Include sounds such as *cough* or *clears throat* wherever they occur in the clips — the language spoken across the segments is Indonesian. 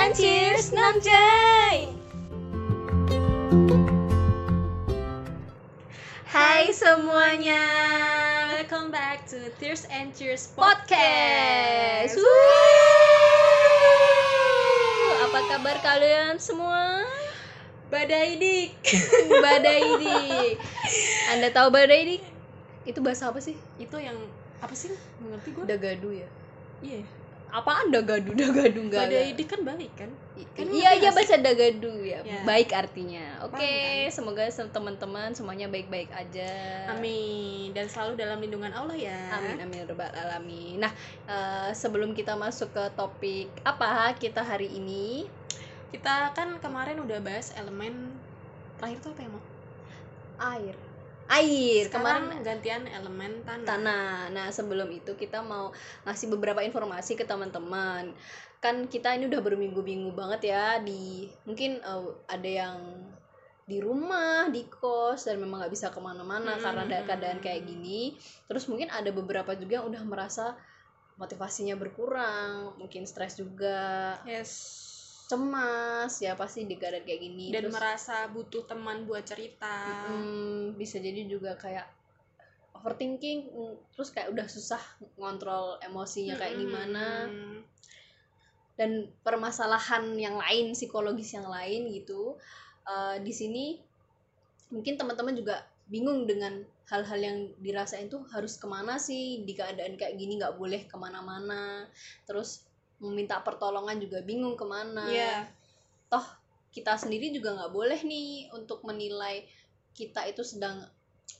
and Cheers Namjay. Hai semuanya, Welcome back to Tears and Cheers podcast. Wuh. Apa kabar kalian semua? Badai dik. *laughs* Badai dik. Anda tahu badai dik? Itu bahasa apa sih? Itu yang apa sih? Nggak ngerti gue. Dagadu ya. Iya. Apaan dagadu? Dagadu enggak. Badai dik kan baik kan? Kan iya iya baca dagadu ya. Ya. Baik artinya. Oke, Paham kan? semoga se- teman-teman semuanya baik-baik aja. Amin. Dan selalu dalam lindungan Allah ya. Amin amin rabbal alamin. Nah, eh, sebelum kita masuk ke topik apa kita hari ini, Kita kan kemarin udah bahas elemen terakhir tuh apa ya mau? air. Air. Sekarang Kemarin gantian elemen tanah. tanah. Nah, sebelum itu kita mau ngasih beberapa informasi ke teman-teman. Kan kita ini udah berminggu-minggu banget ya di mungkin eh, ada yang di rumah, di kos dan memang nggak bisa ke mana-mana Hmm. karena ada keadaan kayak gini. Terus mungkin ada beberapa juga yang udah merasa motivasinya berkurang, mungkin stres juga, Yes. Cemas ya pasti di keadaan kayak gini. Dan Terus, merasa butuh teman buat cerita. mm, bisa jadi juga kayak overthinking, mm, terus kayak udah susah ngontrol emosinya kayak Mm-mm. gimana. dan permasalahan yang lain psikologis yang lain gitu Eh, di sini mungkin teman-teman juga bingung dengan hal-hal yang dirasain tuh harus ke mana sih di keadaan kayak gini nggak boleh ke mana-mana terus meminta pertolongan juga bingung ke mana Iya. toh kita sendiri juga nggak boleh nih untuk menilai kita itu sedang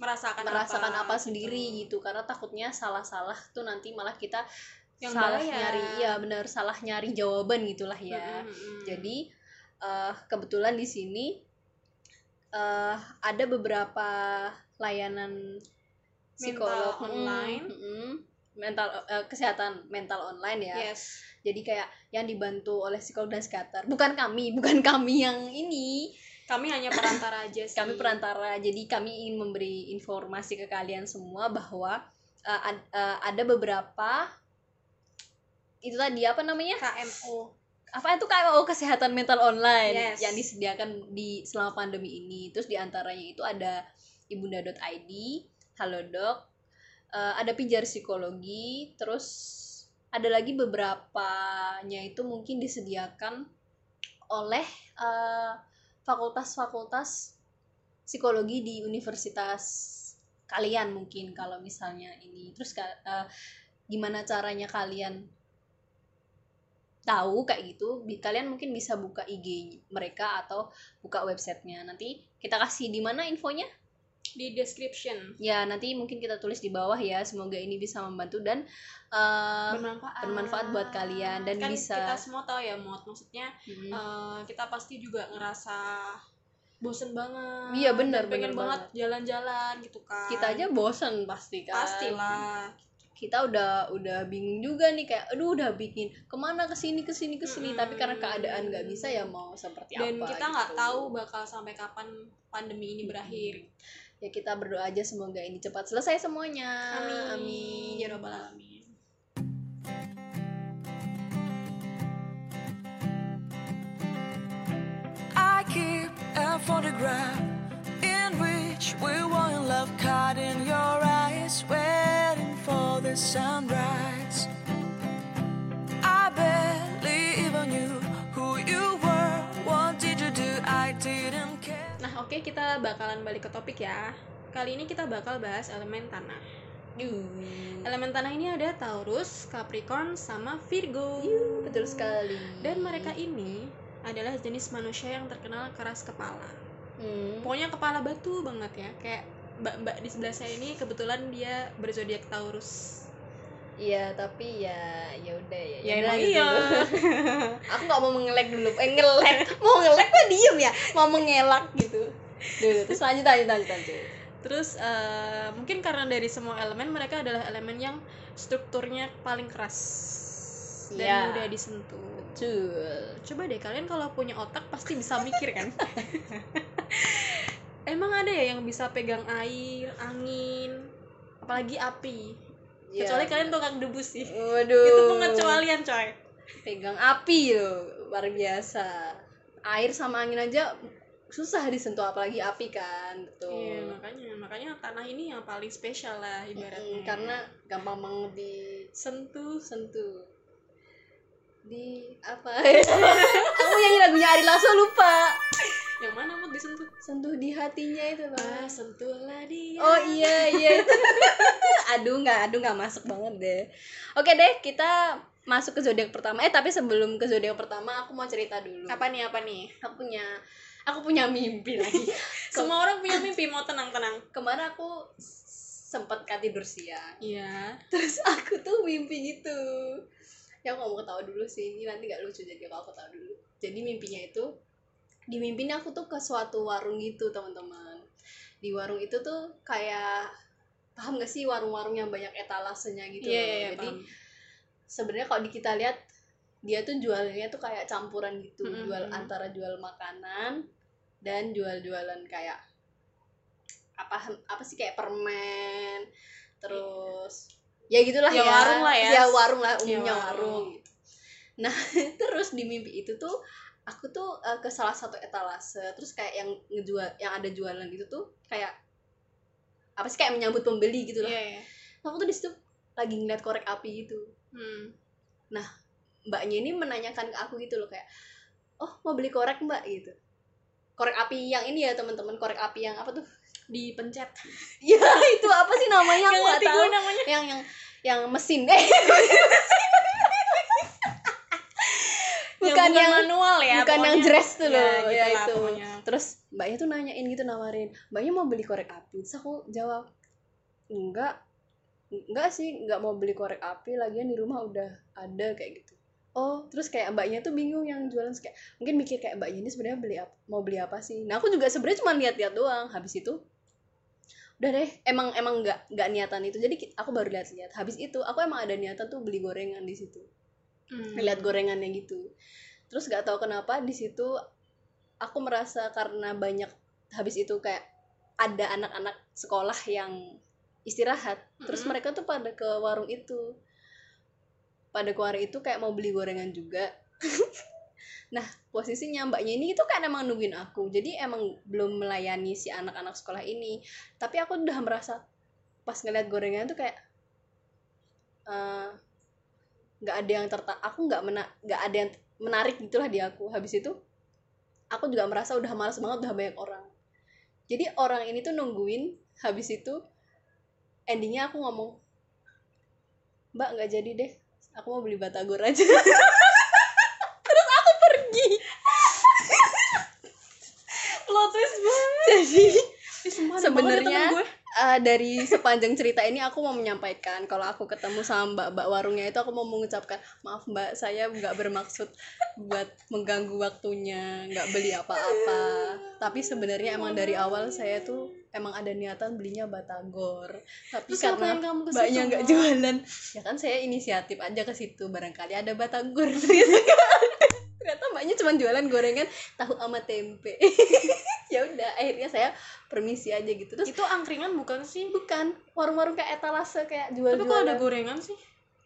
Merasakan merasakan apa, gitu. sendiri gitu karena takutnya salah-salah tuh nanti malah kita Yang salah bahaya. nyari iya benar salah nyari jawaban gitulah ya Mm-mm. jadi eh, kebetulan di sini eh, ada beberapa layanan psikolog Mental online. mm, mm, mental eh, kesehatan mental online ya yes. jadi kayak yang dibantu oleh psikolog dan psikiater bukan kami bukan *laughs* kami yang ini Kami hanya perantara aja *laughs* sih. kami perantara jadi kami ingin memberi informasi ke kalian semua bahwa eh, ad- eh, ada beberapa itu tadi apa namanya KMO. apa itu KMO kesehatan mental online Yes. yang disediakan di selama pandemi ini terus di antaranya itu ada ibunda.id halodoc eh, ada pijar psikologi terus ada lagi beberapanya itu mungkin disediakan oleh eh, fakultas-fakultas psikologi di universitas kalian mungkin kalau misalnya ini. Terus eh, gimana caranya kalian tahu kayak gitu kalian mungkin bisa buka IG mereka atau buka websitenya. Nanti kita kasih di mana infonya di description. Ya nanti mungkin kita tulis di bawah ya. Semoga ini bisa membantu dan eh, bermanfaat. bermanfaat buat kalian dan kan bisa- kita semua tahu ya mod maksudnya mm, eh, kita pasti juga ngerasa bosen banget. Iya, bener, dan pengen bener banget jalan-jalan gitu kan. Kita aja bosen pasti kan. Pastilah. Kita udah udah bingung juga nih kayak aduh udah bikin ke mana ke sini ke sini ke sini. Mm-mm. tapi karena keadaan nggak bisa ya mau seperti dan apa kita nggak gitu. tahu bakal sampai kapan pandemi ini berakhir ya kita berdoa aja semoga ini cepat selesai semuanya. Amin. Amin. Ya robbal alamin. I keep a photograph in which we were in love, caught in your eyes, waiting for the sunrise. Nah oke kita bakalan balik ke topik ya. Kali ini kita bakal bahas elemen tanah. Yuh. elemen tanah ini ada Taurus, Capricorn, sama Virgo. Yuh, betul sekali. Dan mereka ini adalah jenis manusia yang terkenal keras kepala. Hmm. pokoknya kepala batu banget ya. Kayak mbak-mbak di sebelah saya ini kebetulan dia berzodiak Taurus Iya, tapi ya ya udah ya. Ya, emang gitu. iya. *laughs* Aku nggak mau mengelek dulu. Eh ngelek. Mau ngelek kok diem ya? Mau mengelak gitu. Dulu terus lanjut lanjut lanjut lanjut. terus eh, mungkin karena dari semua elemen mereka adalah elemen yang strukturnya paling keras dan Iya. mudah disentuh Betul. coba deh kalian kalau punya otak pasti bisa mikir kan *laughs* emang ada ya yang bisa pegang air angin apalagi api Iya. kecuali kalian tukang debu sih. Waduh. itu pengecualian coy. Pegang api loh luar biasa. Air sama angin aja susah disentuh apalagi api kan betul. Iya, makanya. Makanya tanah ini yang paling spesial lah ibaratnya. Mm, karena gampang banget sentuh. Disentuh di apa? *laughs* Aku nyanyi lagunya Ari Lasso lupa yang mana mau disentuh? sentuh di hatinya itu Ah, bang sentuhlah dia. oh iya iya *laughs* aduh nggak aduh nggak masuk banget deh oke deh kita masuk ke zodiak pertama eh tapi sebelum ke zodiak pertama aku mau cerita dulu Apa nih apa nih? aku punya aku punya mimpi lagi *laughs* Semua orang punya mimpi mau tenang-tenang. kemarin aku sempat kan tidur siang Iya. terus aku tuh mimpi gitu ya aku nggak mau ketawa dulu sih ini nanti nggak lucu jadi kalau aku ketawa dulu jadi mimpinya itu di mimpinya aku tuh ke suatu warung gitu teman-teman di warung itu tuh kayak paham gak sih warung-warung yang banyak etalasenya gitu Iya, loh. iya, jadi sebenarnya kalau di kita lihat dia tuh jualnya tuh kayak campuran gitu Mm-mm. jual antara jual makanan dan jual-jualan kayak apa apa sih kayak permen terus ya gitulah Ya, ya warung lah ya. ya warung lah Ya, umumnya warung. warung gitu. nah *laughs* terus di mimpi itu tuh aku tuh eh, ke salah satu etalase terus kayak yang ngejual yang ada jualan gitu tuh kayak apa sih kayak menyambut pembeli gitu loh Iya, iya. aku tuh di situ lagi ngeliat korek api gitu. Hmm. mbaknya ini menanyakan ke aku gitu loh kayak oh mau beli korek mbak? gitu. Korek api yang ini ya teman-teman korek api yang apa tuh? Dipencet. ya *laughs* itu apa sih namanya? Aku Yang nggak tahu. namanya. yang yang yang mesin. *laughs* Eh bukan yang manual ya. bukan yang dress tuh Ya, loh gitu ya lah itu pokoknya. terus mbaknya tuh nanyain gitu nawarin mbaknya mau beli korek api? Terus aku jawab enggak enggak sih enggak mau beli korek api lagian di rumah udah ada kayak gitu. Oh terus kayak mbaknya tuh bingung yang jualan kayak mungkin mikir kayak mbaknya ini sebenarnya beli apa mau beli apa sih? Nah aku juga sebenarnya cuma lihat-lihat doang habis itu udah deh emang emang nggak nggak niatan itu. Jadi aku baru lihat-lihat habis itu aku emang ada niatan tuh beli gorengan di situ Hmm. ngeliat gorengannya gitu. Terus nggak tahu kenapa di situ aku merasa karena banyak habis itu kayak ada anak-anak sekolah yang istirahat terus Mm-mm. mereka tuh pada ke warung itu. Pada ke warung itu kayak mau beli gorengan juga. *laughs* Nah posisinya mbaknya ini itu kan emang nungguin aku. Jadi emang belum melayani si anak-anak sekolah ini. Tapi aku udah merasa pas ngeliat gorengan tuh kayak eh, nggak ada yang tertak aku nggak mena nggak ada yang menarik gitulah di aku. Habis itu aku juga merasa udah malas banget udah banyak orang. Jadi orang ini tuh nungguin habis itu endingnya aku ngomong mbak nggak jadi deh aku mau beli batagor aja. *laughs* Terus aku pergi. Plot twist banget. jadi ya Sebenarnya, eh, dari sepanjang cerita ini aku mau menyampaikan kalau aku ketemu sama mbak-mbak warungnya itu aku mau mengucapkan maaf mbak saya nggak bermaksud buat mengganggu waktunya nggak beli apa-apa. Tapi sebenarnya emang dari awal saya tuh emang ada niatan belinya batagor. Tapi Terus karena kamu mbaknya nggak jualan ya kan saya inisiatif aja ke situ barangkali ada batagor. *laughs* Kan. Ternyata mbaknya cuma jualan gorengan tahu sama tempe *laughs* ya udah akhirnya saya permisi aja gitu terus Itu angkringan bukan sih? bukan warung-warung kayak etalase kayak Tapi kok ada gorengan sih?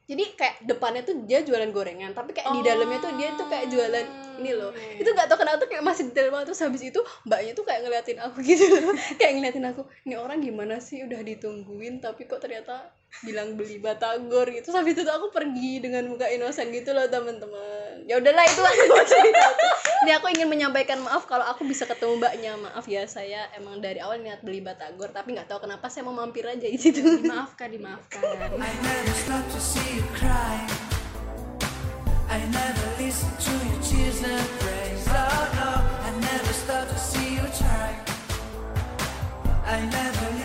jadi kayak depannya tuh dia jualan gorengan tapi kayak di dalamnya tuh dia tuh kayak jualan ini loh. Oh, iya. itu gak tau kenapa tuh kayak masih detail banget. Terus habis itu mbaknya tuh kayak ngeliatin aku *laughs* gitu loh. Kayak ngeliatin aku ini orang gimana sih? Udah ditungguin tapi kok ternyata bilang beli batagor gitu. Terus habis itu tuh aku pergi dengan muka inosan gitu loh teman-teman. Ya udahlah itu aku mau cerita aku. ini aku ingin menyampaikan maaf kalau aku bisa ketemu mbaknya. Maaf ya saya emang dari awal niat beli batagor tapi nggak tahu kenapa saya mau mampir aja di situ. Dimaafkan dimaafkan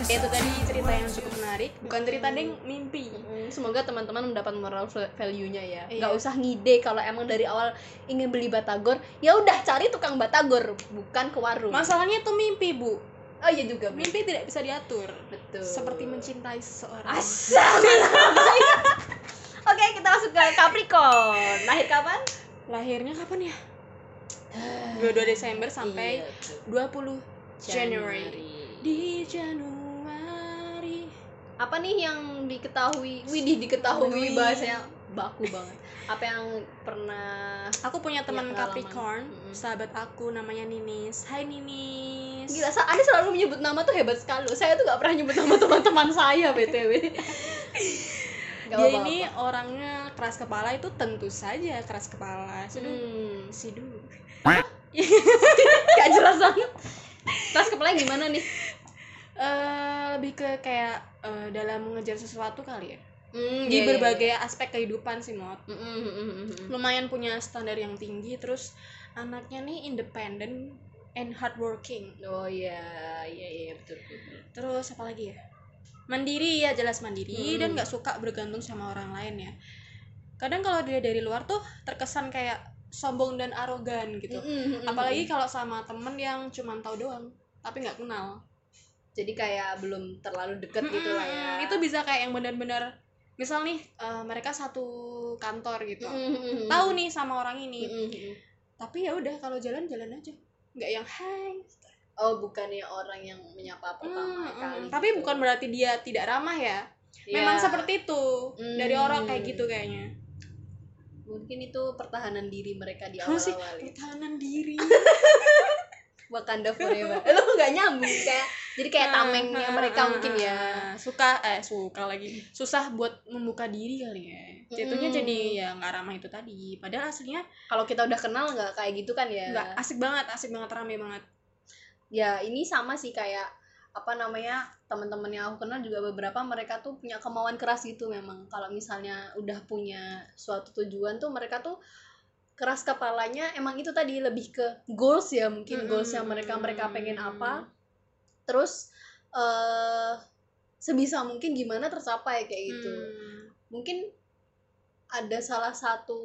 itu tadi to cerita yang cukup menarik bukan cerita deng mimpi Mm, Semoga teman-teman mendapat moral va- value-nya ya. Iya. Nggak usah ngide kalau emang dari awal ingin beli batagor, ya udah cari tukang batagor, bukan ke warung. masalahnya itu mimpi bu Oh iya juga, Bu. mimpi tidak bisa diatur betul. seperti mencintai seseorang Asal. *laughs* Oke, kita masuk ke Capricorn. Lahir kapan? lahirnya kapan ya? *sighs* 22 Desember sampai Iya, betul. 20 Januari. Di Januari. Apa nih yang diketahui? Widih diketahui bahasanya. Baku banget. *laughs* Apa yang pernah aku punya teman pengalaman. Capricorn sahabat aku namanya Ninis. Hai Ninis. Gila ada selalu menyebut nama tuh hebat sekali saya tuh gak pernah nyebut nama teman-teman saya btw *laughs* Gak dia apa-apa. ini orangnya keras kepala itu tentu saja keras kepala. Sidu hmm, Sidu *laughs* gak jelas banget. Tas kepala gimana nih? Eh, lebih ke kayak eh, dalam mengejar sesuatu kali ya. Hmm, di iya, iya, berbagai iya. aspek kehidupan sih mod Mm, mm, mm, mm, mm. lumayan punya standar yang tinggi terus anaknya nih independent and hardworking. Oh iya iya iya betul, betul. terus apa lagi ya mandiri ya jelas mandiri Hmm. dan nggak suka bergantung sama orang lain ya kadang kalau dia dari luar tuh terkesan kayak sombong dan arogan gitu Mm, mm, mm, apalagi mm. kalau sama temen yang cuman tahu doang tapi nggak kenal jadi kayak belum terlalu deket gitu lah ya Mm-mm, itu bisa kayak yang benar-benar misal nih eh, mereka satu kantor gitu Mm, mm, mm, tahu mm. nih sama orang ini Mm, mm, mm. tapi ya udah kalau jalan jalan aja nggak yang hai oh bukannya orang yang menyapa pertama Hmm, kali hmm. tapi gitu. bukan berarti dia tidak ramah ya. Iya. memang seperti itu dari Hmm. orang kayak gitu kayaknya. Mungkin itu pertahanan diri mereka di sih? awal-awal. Ya. pertahanan diri. *laughs* Wakanda Forever. Lo nggak nyambung kayak jadi kayak tamengnya Ah, mereka ah, mungkin ya. suka eh suka lagi. Susah buat membuka diri kali ya. Jatuhnya Mm. jadi ya nggak ramah itu tadi. Padahal aslinya kalau kita udah kenal nggak kayak gitu kan ya? Nggak asik banget asik banget rame banget ya ini sama sih kayak apa namanya teman-teman yang aku kenal juga beberapa mereka tuh punya kemauan keras gitu memang kalau misalnya udah punya suatu tujuan tuh mereka tuh keras kepalanya emang itu tadi lebih ke goals ya mungkin Mm-mm. goals yang mereka mereka pengen apa terus eh sebisa mungkin gimana tercapai kayak gitu Hmm. mungkin ada salah satu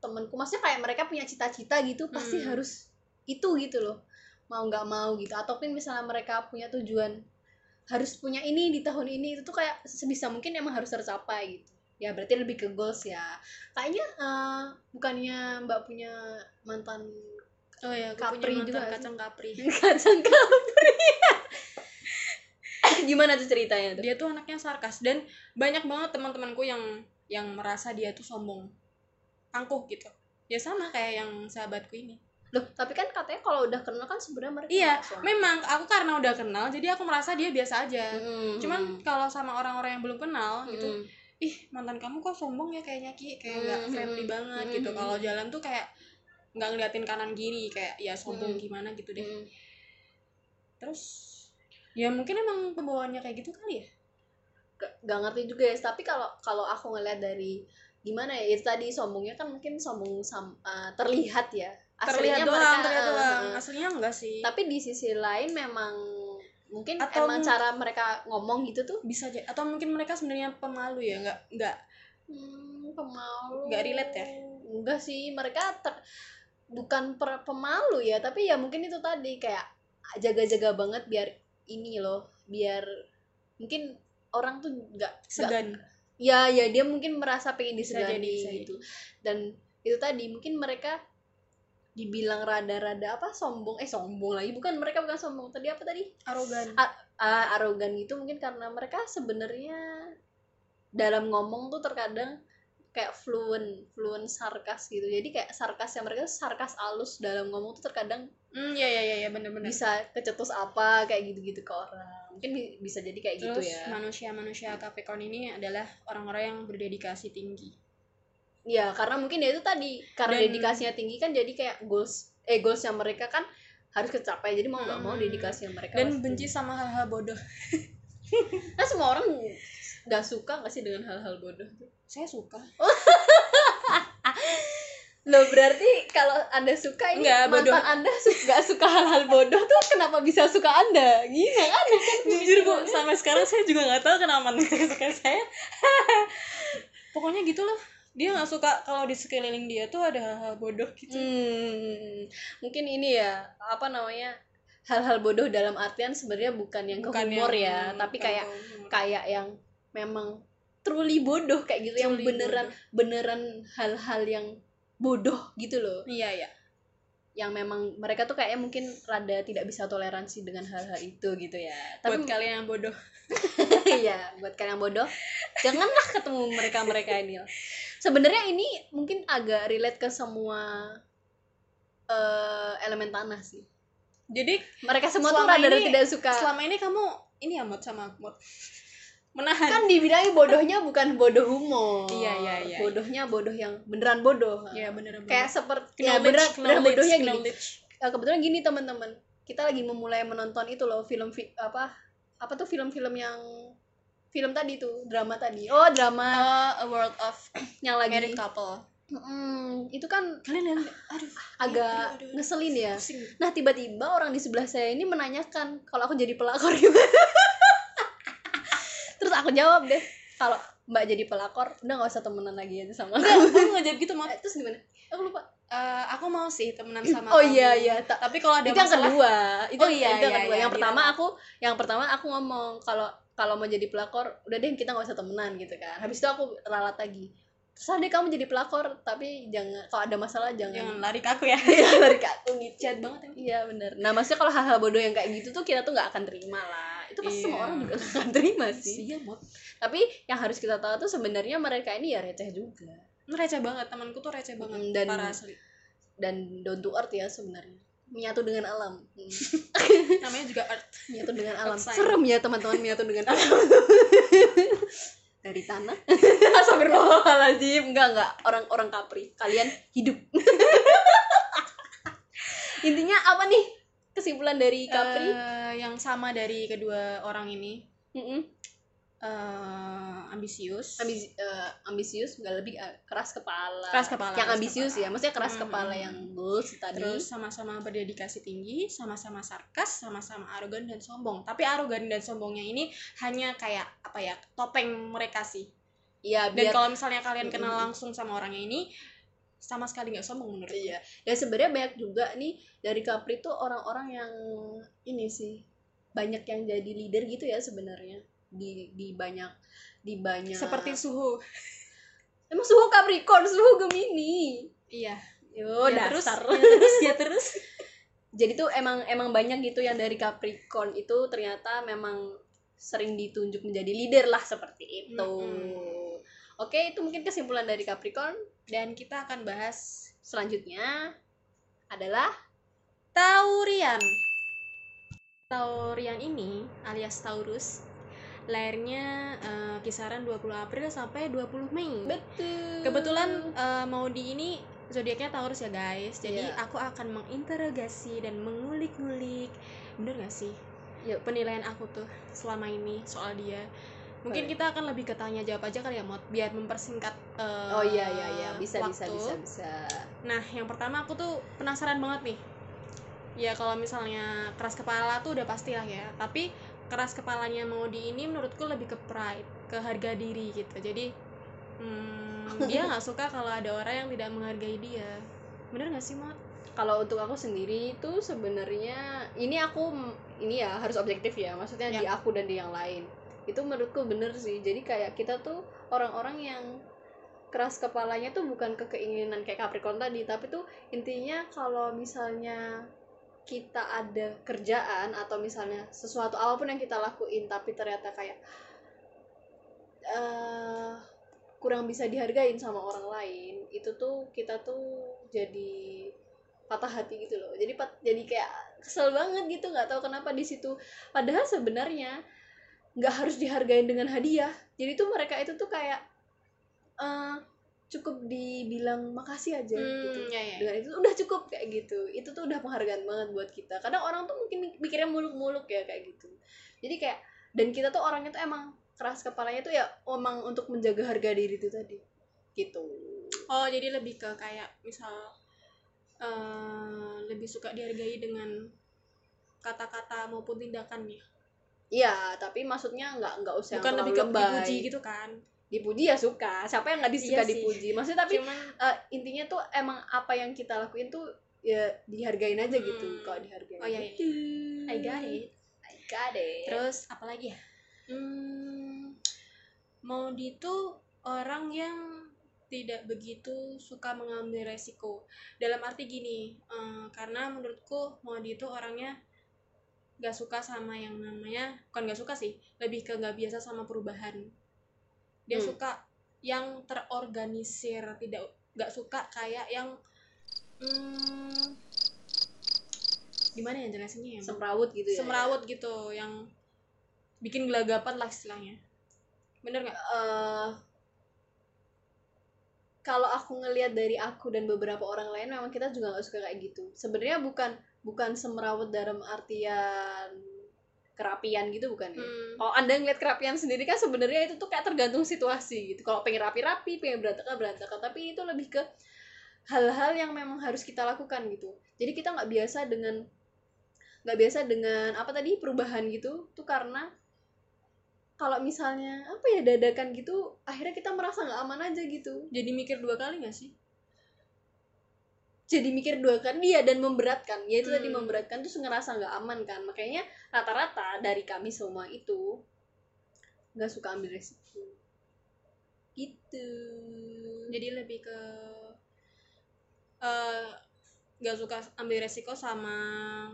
temenku maksudnya kayak mereka punya cita-cita gitu pasti Hmm. harus itu gitu loh. Mau nggak mau gitu. Ataupun misalnya mereka punya tujuan harus punya ini di tahun ini itu tuh kayak sebisa mungkin emang harus tercapai gitu. Ya berarti lebih ke goals ya. Kayaknya eh, bukannya mbak punya mantan oh ya aku Capri punya juga mantan kacang kapri *laughs* kacang kapri *laughs* gimana tuh ceritanya tuh? Dia tuh anaknya sarkas dan banyak banget teman-temanku yang yang merasa dia tuh sombong. Angkuh gitu. Ya sama kayak yang sahabatku ini loh tapi kan katanya kalau udah kenal kan sebenarnya mereka Iya, sombong. memang aku karena udah kenal jadi aku merasa dia biasa aja Mm-mm. cuman kalau sama orang-orang yang belum kenal gitu Mm-mm. ih mantan kamu kok sombong ya kayaknya ki kayak nggak Hmm, friendly hmm, banget hmm, gitu hmm. kalau jalan tuh kayak nggak ngeliatin kanan kiri kayak ya sombong Hmm. gimana gitu deh Mm. terus ya mungkin emang pembawaannya kayak gitu kali ya Gak, ngerti juga ya tapi kalau kalau aku ngeliat dari gimana ya itu tadi sombongnya kan mungkin sombong sam, eh, terlihat ya terlihat doang mereka, terlihat eh, doang. eh, aslinya enggak sih. Tapi di sisi lain memang mungkin Atau emang cara mereka ngomong gitu tuh? Bisa aja. Atau mungkin mereka sebenarnya pemalu ya? Nggak nggak? Hmm, pemalu. Nggak relate ya? enggak sih. Mereka ter- bukan per- pemalu ya. Tapi ya mungkin itu tadi. Kayak jaga-jaga banget biar ini loh. Biar mungkin orang tuh nggak nggak segan. Ya ya dia mungkin merasa pengen disegani gitu. dan itu tadi mungkin mereka dibilang rada-rada apa sombong eh sombong lagi. Bukan mereka bukan sombong tadi apa tadi? Arogan. Ah, arogan gitu mungkin karena mereka sebenarnya dalam ngomong tuh terkadang kayak fluent fluent sarkas gitu. Jadi kayak sarkasnya mereka tuh sarkas alus dalam ngomong tuh terkadang hmm ya ya ya ya bener-bener. bisa kecetus apa kayak gitu-gitu ke orang. Mungkin bi- bisa jadi kayak gitu Terus ya. manusia-manusia Capricorn ini adalah orang-orang yang berdedikasi tinggi. Ya, karena mungkin ya itu tadi karena Dan- dedikasinya tinggi kan jadi kayak goals eh goalsnya mereka kan harus kecapai. Jadi mau nggak mau Hmm. dedikasinya mereka Dan benci sama hal-hal bodoh. *laughs* Nah, semua orang nggak suka nggak sih dengan hal-hal bodoh? Saya suka. *laughs* Loh, berarti kalau Anda suka ini Nggak, mantan bodoh. Anda su- suka hal-hal bodoh tuh kenapa bisa suka Anda? Gila kan? *laughs* Jujur bu, sampai sekarang saya juga nggak tahu kenapa nggak suka saya. Pokoknya gitu loh. Dia nggak suka kalau di sekeliling dia tuh ada hal-hal bodoh gitu. Hmm, mungkin ini ya apa namanya hal-hal bodoh dalam artian sebenarnya bukan yang ke Bukan humor yang- ya, tapi bukan kayak ke humor. kayak yang memang truly bodoh kayak gitu yang Truly beneran bodoh. beneran hal-hal yang bodoh gitu loh Iya ya. yang memang mereka tuh kayaknya mungkin rada tidak bisa toleransi dengan hal-hal itu gitu ya buat tapi kalian yang bodoh *laughs* Iya, buat kalian yang bodoh, janganlah ketemu mereka-mereka ini. Sebenarnya ini mungkin agak relate ke semua eh, elemen tanah sih. jadi Mereka semua tuh rada ini- tidak suka. selama ini kamu ini ya mod sama aku mod menahan Kan dibilangnya bodohnya bukan bodoh humor. Iya, iya, iya. Bodohnya bodoh yang beneran bodoh. Iya bener Kayak seperti ya beneran, beneran bodohnya gini. Eh, kebetulan gini teman-teman. Kita lagi memulai menonton itu loh film fi- apa apa tuh film-film yang film tadi tuh drama tadi. Oh, drama a world of *clears throat* yang lagi married couple Mm, itu kan kalian nggak? aduh agak aduh, aduh. ngeselin ya. pusing Nah tiba-tiba orang di sebelah saya ini menanyakan kalau aku jadi pelakor gimana. *laughs* Terus aku jawab deh kalau Mbak jadi pelakor udah nggak usah temenan lagi aja sama aku. aku nggak jawab gitu mod Eh, Terus gimana? Aku lupa. Eh, aku mau sih temenan *clears throat* sama oh kamu. iya iya. Ta- tapi kalau ada itu yang masalah kedua. Itu, Oh iya, itu yang iya, kedua. iya, yang di pertama awal. aku yang pertama aku ngomong kalau kalau mau jadi pelakor udah deh kita nggak usah temenan gitu kan. Habis itu aku ralat lagi. Terus deh kamu jadi pelakor tapi jangan kalau ada masalah jangan jangan lari ke aku ya *laughs* Iya, dari aku gitu. jahat banget emang. Iya bener. Nah maksudnya kalau hal-hal bodoh yang kayak gitu tuh kita tuh nggak akan terima lah. Itu pasti semua Iya. orang juga *laughs* nggak akan terima sih. iya mod Tapi yang harus kita tahu tuh sebenarnya mereka ini ya receh juga receh banget temanku tuh receh banget Mm, dan- parah asli dan down to earth ya sebenarnya. Menyatu dengan alam. Hmm. *laughs* namanya juga art Menyatu dengan alam. Earth. Serem ya teman-teman menyatu dengan alam. *laughs* Dari tanah. *laughs* Astagfirullahaladzim. Enggak enggak. Orang-orang kapri. Kalian hidup. Intinya apa nih kesimpulan dari kapri? Eh, yang sama dari kedua orang ini Mm-mm. Eh, ambisius. Ambisi- eh, ambisius nggak lebih eh, keras kepala. Keras kepala, yang keras ambisius kepala. ya maksudnya keras Hmm, kepala yang goals tadi. Terus sama-sama berdedikasi tinggi sama-sama sarkas sama-sama arogan dan sombong. Tapi arogan dan sombongnya ini hanya kayak apa ya topeng mereka sih. Iya dan biar kalau misalnya kalian kenal langsung sama orangnya ini sama sekali nggak sombong menurut iya. Dan sebenarnya banyak juga nih dari Capri tuh orang-orang yang ini sih banyak yang jadi leader gitu ya sebenarnya di di banyak di banyak seperti suhu emang suhu Capricorn suhu Gemini iya yo ya terus *laughs* ya terus ya terus jadi tuh emang emang banyak gitu yang dari Capricorn itu ternyata memang sering ditunjuk menjadi leader lah seperti itu. Mm-mm. Oke, itu mungkin kesimpulan dari Capricorn. dan kita akan bahas Selanjutnya adalah Taurian. Taurian ini alias Taurus lahirnya eh, kisaran 20 April sampai 20 Mei. betul. Kebetulan eh, Maudi ini zodiaknya Taurus ya guys. Jadi Iya. aku akan menginterogasi dan mengulik-ngulik. Bener gak sih Yuk. penilaian aku tuh selama ini soal dia? Mungkin kita akan lebih ke tanya jawab aja kali ya, Mod, biar mempersingkat eh, Oh iya iya iya, bisa bisa bisa bisa. Nah, yang pertama aku tuh penasaran banget nih. Ya kalau misalnya keras kepala tuh udah pastilah ya. Tapi keras kepalanya Maudi ini menurutku lebih ke pride, ke harga diri gitu. Jadi hmm, *laughs* dia nggak suka kalau ada orang yang tidak menghargai dia. Bener gak sih, Mat? Kalau untuk aku sendiri itu sebenarnya ini aku ini ya harus objektif ya. Maksudnya Ya. di aku dan di yang lain. Itu menurutku bener sih. Jadi kayak kita tuh orang-orang yang keras kepalanya tuh bukan ke keinginan kayak Capricorn tadi, tapi tuh intinya kalau misalnya kita ada kerjaan atau misalnya sesuatu apa pun yang kita lakuin tapi ternyata kayak eh kurang bisa dihargain sama orang lain itu tuh kita tuh jadi patah hati gitu loh. Jadi pat jadi kayak kesel banget gitu nggak tahu kenapa di situ. Padahal sebenarnya nggak harus dihargain dengan hadiah. Jadi tuh mereka itu tuh kayak eh cukup dibilang makasih aja gitu. ya, ya. dengan itu udah cukup kayak gitu. Itu tuh udah penghargaan banget buat kita. Kadang orang tuh mungkin mik- mikirnya muluk-muluk ya kayak gitu. Jadi kayak dan kita tuh orangnya tuh emang keras kepalanya tuh ya emang untuk menjaga harga diri itu tadi. Gitu. Oh, jadi lebih ke kayak misal eh lebih suka dihargai dengan kata-kata maupun tindakannya. iya tapi maksudnya nggak nggak usah Bukan lebih ke dipuji gitu kan. Dipuji ya suka siapa yang nggak disuka Iya sih. dipuji maksudnya tapi Cuman eh, intinya tuh emang apa yang kita lakuin tuh ya dihargain aja gitu Hmm. kalau dihargain Oh, iya, iya. Gitu. I got it. I got it Terus apa lagi ya? Hmm, Maudi tuh orang yang tidak begitu suka mengambil resiko dalam arti gini eh, karena menurutku Modi itu orangnya gak suka sama yang namanya bukan gak suka sih lebih ke gak biasa sama perubahan dia Hmm. suka yang terorganisir tidak gak suka kayak yang hmm, gimana ya jelasinnya ya? Semrawut gitu ya? Semrawut gitu yang bikin gelagapan lah istilahnya. Bener nggak? Eh, kalau aku ngelihat dari aku dan beberapa orang lain memang kita juga nggak suka kayak gitu. Sebenarnya bukan bukan semrawut dalam artian kerapian gitu bukan ya? Hmm. kalau anda ngeliat kerapian sendiri kan sebenarnya itu tuh kayak tergantung situasi gitu. Kalau pengen rapi-rapi pengen berantakan berantakan. Tapi itu lebih ke hal-hal yang memang harus kita lakukan gitu. Jadi kita nggak biasa dengan nggak biasa dengan apa tadi perubahan gitu. Tuh karena kalau misalnya apa ya dadakan gitu akhirnya kita merasa nggak aman aja gitu. Jadi mikir dua kali nggak sih jadi mikir dua kali dia dan memberatkan. Ya itu tadi Hmm. memberatkan terus ngerasa nggak aman kan? Makanya rata-rata dari kami semua itu nggak suka ambil resiko. Gitu. Jadi lebih ke eh nggak suka ambil resiko sama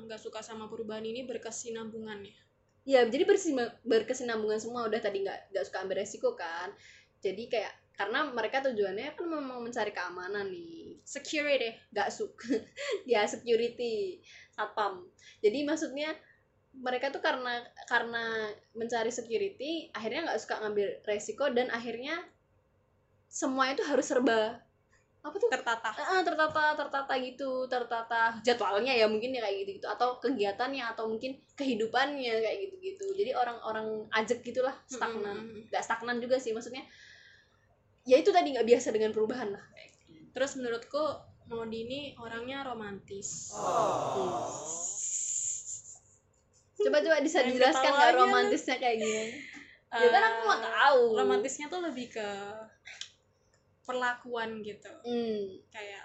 nggak suka sama perubahan ini berkesinambungan ya? Ya jadi berkesinambungan semua. Udah tadi nggak nggak suka ambil resiko kan? Jadi kayak karena mereka tujuannya kan memang mencari keamanan nih. Security nggak suka *laughs* ya security satpam. Jadi maksudnya mereka tuh karena karena mencari security akhirnya nggak suka ngambil resiko dan akhirnya semua itu harus serba apa tuh? Tertata. Ah, tertata tertata gitu tertata jadwalnya ya mungkin ya kayak gitu gitu atau kegiatannya atau mungkin kehidupannya kayak gitu gitu jadi orang-orang ajek gitulah stagnan. Mm-mm. nggak stagnan juga sih maksudnya ya itu tadi nggak biasa dengan perubahan lah. Terus menurutku Modi ini orangnya romantis. Coba coba bisa dijelaskan nggak romantisnya kayak gimana ya kan aku mau Eh, tahu. romantisnya tuh lebih ke perlakuan gitu. Hmm. kayak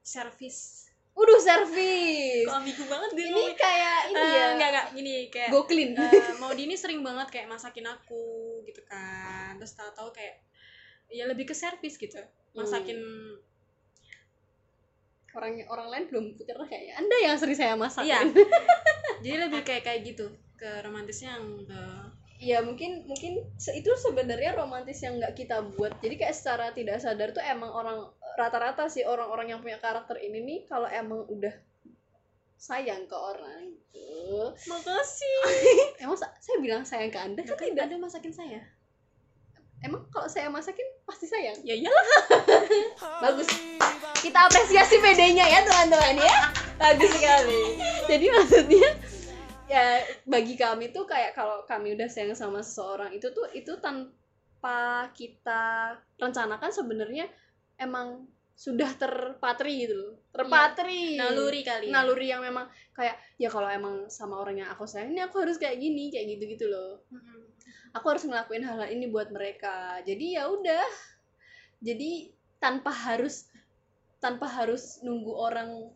servis Udah servis kok ambigu banget dia ini kayak ini Eh, ya? nggak nggak. Gini kayak go clean eh, Maudi ini sering banget kayak masakin aku gitu kan. Terus tahu-tahu kayak ya lebih ke servis gitu. Masakin orang orang lain belum pernah kayaknya anda yang sering saya masakin. Iya. *laughs* Jadi lebih kayak kayak gitu ke romantisnya yang ke ya mungkin mungkin itu sebenarnya romantis yang nggak kita buat. Jadi kayak secara tidak sadar tuh emang orang rata-rata sih orang-orang yang punya karakter ini nih kalau emang udah sayang ke orang itu makasih. *laughs* Emang sa- saya bilang sayang ke anda kan kan tidak. Ada masakin saya emang kalau saya masakin pasti sayang ya iyalah. *laughs* Bagus. Kita apresiasi bedanya ya teman-teman ya. Bagus sekali. Jadi maksudnya ya bagi kami tuh kayak kalau kami udah sayang sama seseorang itu tuh itu tanpa kita rencanakan sebenarnya emang sudah terpatri gitu loh. Terpatri. Naluri kali ya. naluri yang memang kayak ya kalau emang sama orang yang aku sayang ini aku harus kayak gini kayak gitu gitu loh. Mm-mm. Aku harus ngelakuin hal-hal ini buat mereka. Jadi ya udah. Jadi tanpa harus tanpa harus nunggu orang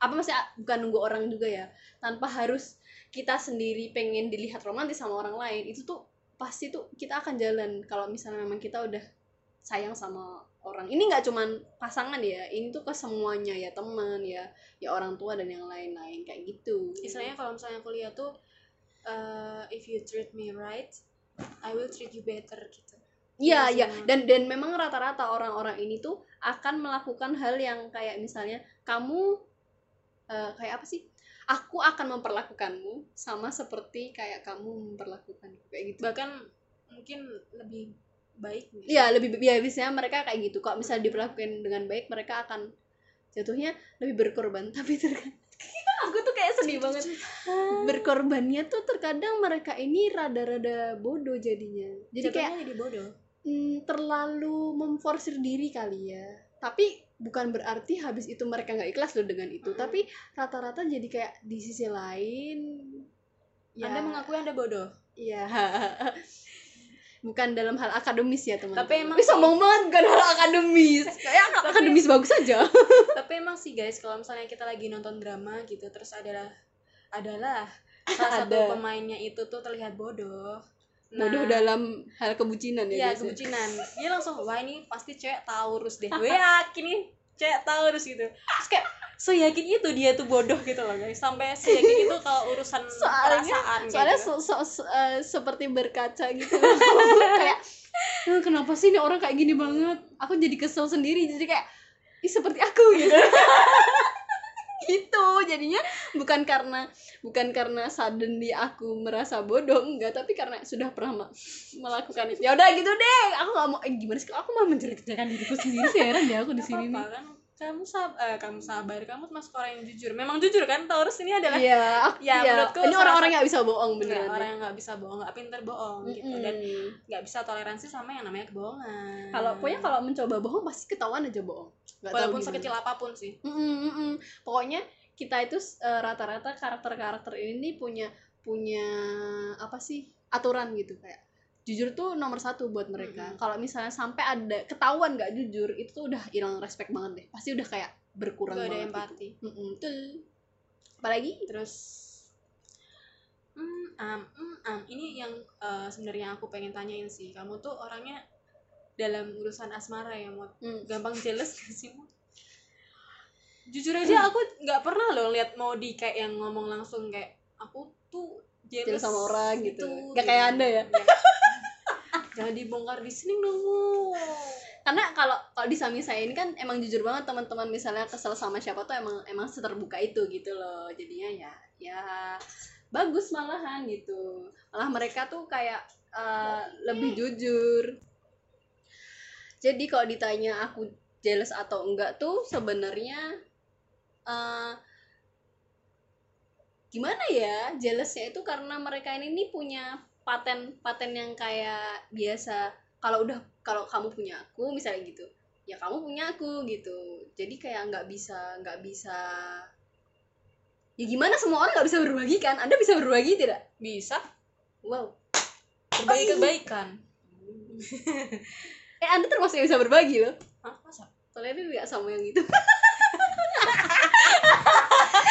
apa maksudnya bukan nunggu orang juga ya. Tanpa harus kita sendiri pengen dilihat romantis sama orang lain itu tuh pasti tuh kita akan jalan. Kalau misalnya memang kita udah sayang sama orang. Ini nggak cuman pasangan ya ini tuh ke semuanya ya teman ya ya orang tua dan yang lain-lain kayak gitu. Istilahnya kalau misalnya kuliah tuh uh, if you treat me right I will treat you better gitu Iya, Iya sih, iya. Dan dan memang rata-rata orang-orang ini tuh akan melakukan hal yang kayak misalnya kamu eh, kayak apa sih? Aku akan memperlakukanmu sama seperti kayak kamu memperlakukanku kayak gitu. bahkan mungkin lebih baik. Iya, lebih ya biasanya mereka kayak gitu. Kok misalnya diperlakukan dengan baik, mereka akan jatuhnya lebih berkorban. *laughs* Tapi terkadang *laughs* aku tuh kayak sedih banget. Berkorbannya tuh terkadang mereka ini rada-rada bodoh jadinya. Jadi kayak Jatuhnya jadi bodoh. Hmm, terlalu memforsir diri kali ya. Tapi bukan berarti habis itu mereka nggak ikhlas loh dengan itu. Mm. tapi rata-rata jadi kayak di sisi lain ya. anda mengakui anda bodoh? Ya *laughs* bukan dalam hal akademis ya teman Tapi emang Wih, sombong banget bukan hal akademis. Kayak ak- Tapi- akademis bagus aja. *laughs* Tapi emang sih guys kalau misalnya kita lagi nonton drama gitu terus adalah adalah *laughs* salah satu Ada. pemainnya itu tuh terlihat bodoh. Bodoh dalam hal kebucinan ya Iya biasanya. kebucinan. Dia langsung wah ini pasti cewek Taurus deh. *laughs* Gue yakin nih cewek Taurus gitu. Terus kayak seyakin itu dia tuh bodoh gitu loh guys. Sampai seyakin itu kalau urusan soalnya perasaan kayak soalnya gitu. so- so- so- eh, seperti berkaca gitu *laughs* kayak "Eh, kenapa sih ini orang kayak gini banget? Aku jadi kesel sendiri jadi kayak ih seperti aku gitu *laughs* gitu. Jadinya bukan karena bukan karena suddenly aku merasa bodoh enggak. Tapi karena sudah pernah melakukan itu. Ya udah gitu deh. Aku nggak mau eh, gimana sih? Aku mau menjelek-jelekan diriku sendiri sih heran deh aku di sini nih. kan kamu sab eh, kamu sabar kamu masuk orang yang jujur. Memang jujur kan Taurus ini adalah iya aku- Ya, iya. menurutku ini orang-orang yang bisa bohong Nggak, beneran. orang yang nggak bisa bohong nggak pinter bohong gitu. Dan nggak bisa toleransi sama yang namanya kebohongan. Kalau pokoknya kalau mencoba bohong pasti ketahuan aja bohong. Nggak tahu walaupun sekecil apa pun sih. Mm-mm, mm-mm. pokoknya kita itu eh, rata-rata karakter-karakter ini punya punya apa sih aturan gitu kayak jujur tuh nomor satu buat mereka Mm-mm. kalau misalnya sampai ada ketahuan nggak jujur itu tuh udah hilang respect banget deh pasti udah kayak berkurang Gak ada banget empati gitu. Mm-mm, betul. apalagi terus hmm, am, hmm, am. ini yang eh, sebenarnya aku pengen tanyain sih kamu tuh orangnya dalam urusan asmara ya mau mm, gampang jealous *laughs* gak sih Mot? jujur aja aku nggak pernah loh lihat mau di kayak yang ngomong langsung kayak aku tuh jealous Jealous sama orang gitu. gitu Nggak kayak Anda ya? Jangan dibongkar di sini dong. Karena kalau kalau di Sami saya ini kan emang jujur banget teman-teman misalnya kesel sama siapa tuh emang emang seterbuka itu gitu loh. Jadinya ya ya bagus malahan gitu. Malah mereka tuh kayak eh, lebih jujur. Jadi kalau ditanya aku jealous atau enggak tuh sebenarnya eh, gimana ya jealousnya itu karena mereka ini punya paten paten yang kayak biasa. Kalau udah kalau kamu punya aku misalnya gitu ya kamu punya aku gitu. Jadi kayak nggak bisa nggak bisa ya gimana semua orang nggak bisa berbagi kan? Anda bisa berbagi tidak? Bisa. Wow. Berbagi kebaikan *laughs* eh anda termasuk yang bisa berbagi loh. Hah, masa? Soalnya dia nggak sama yang itu *laughs*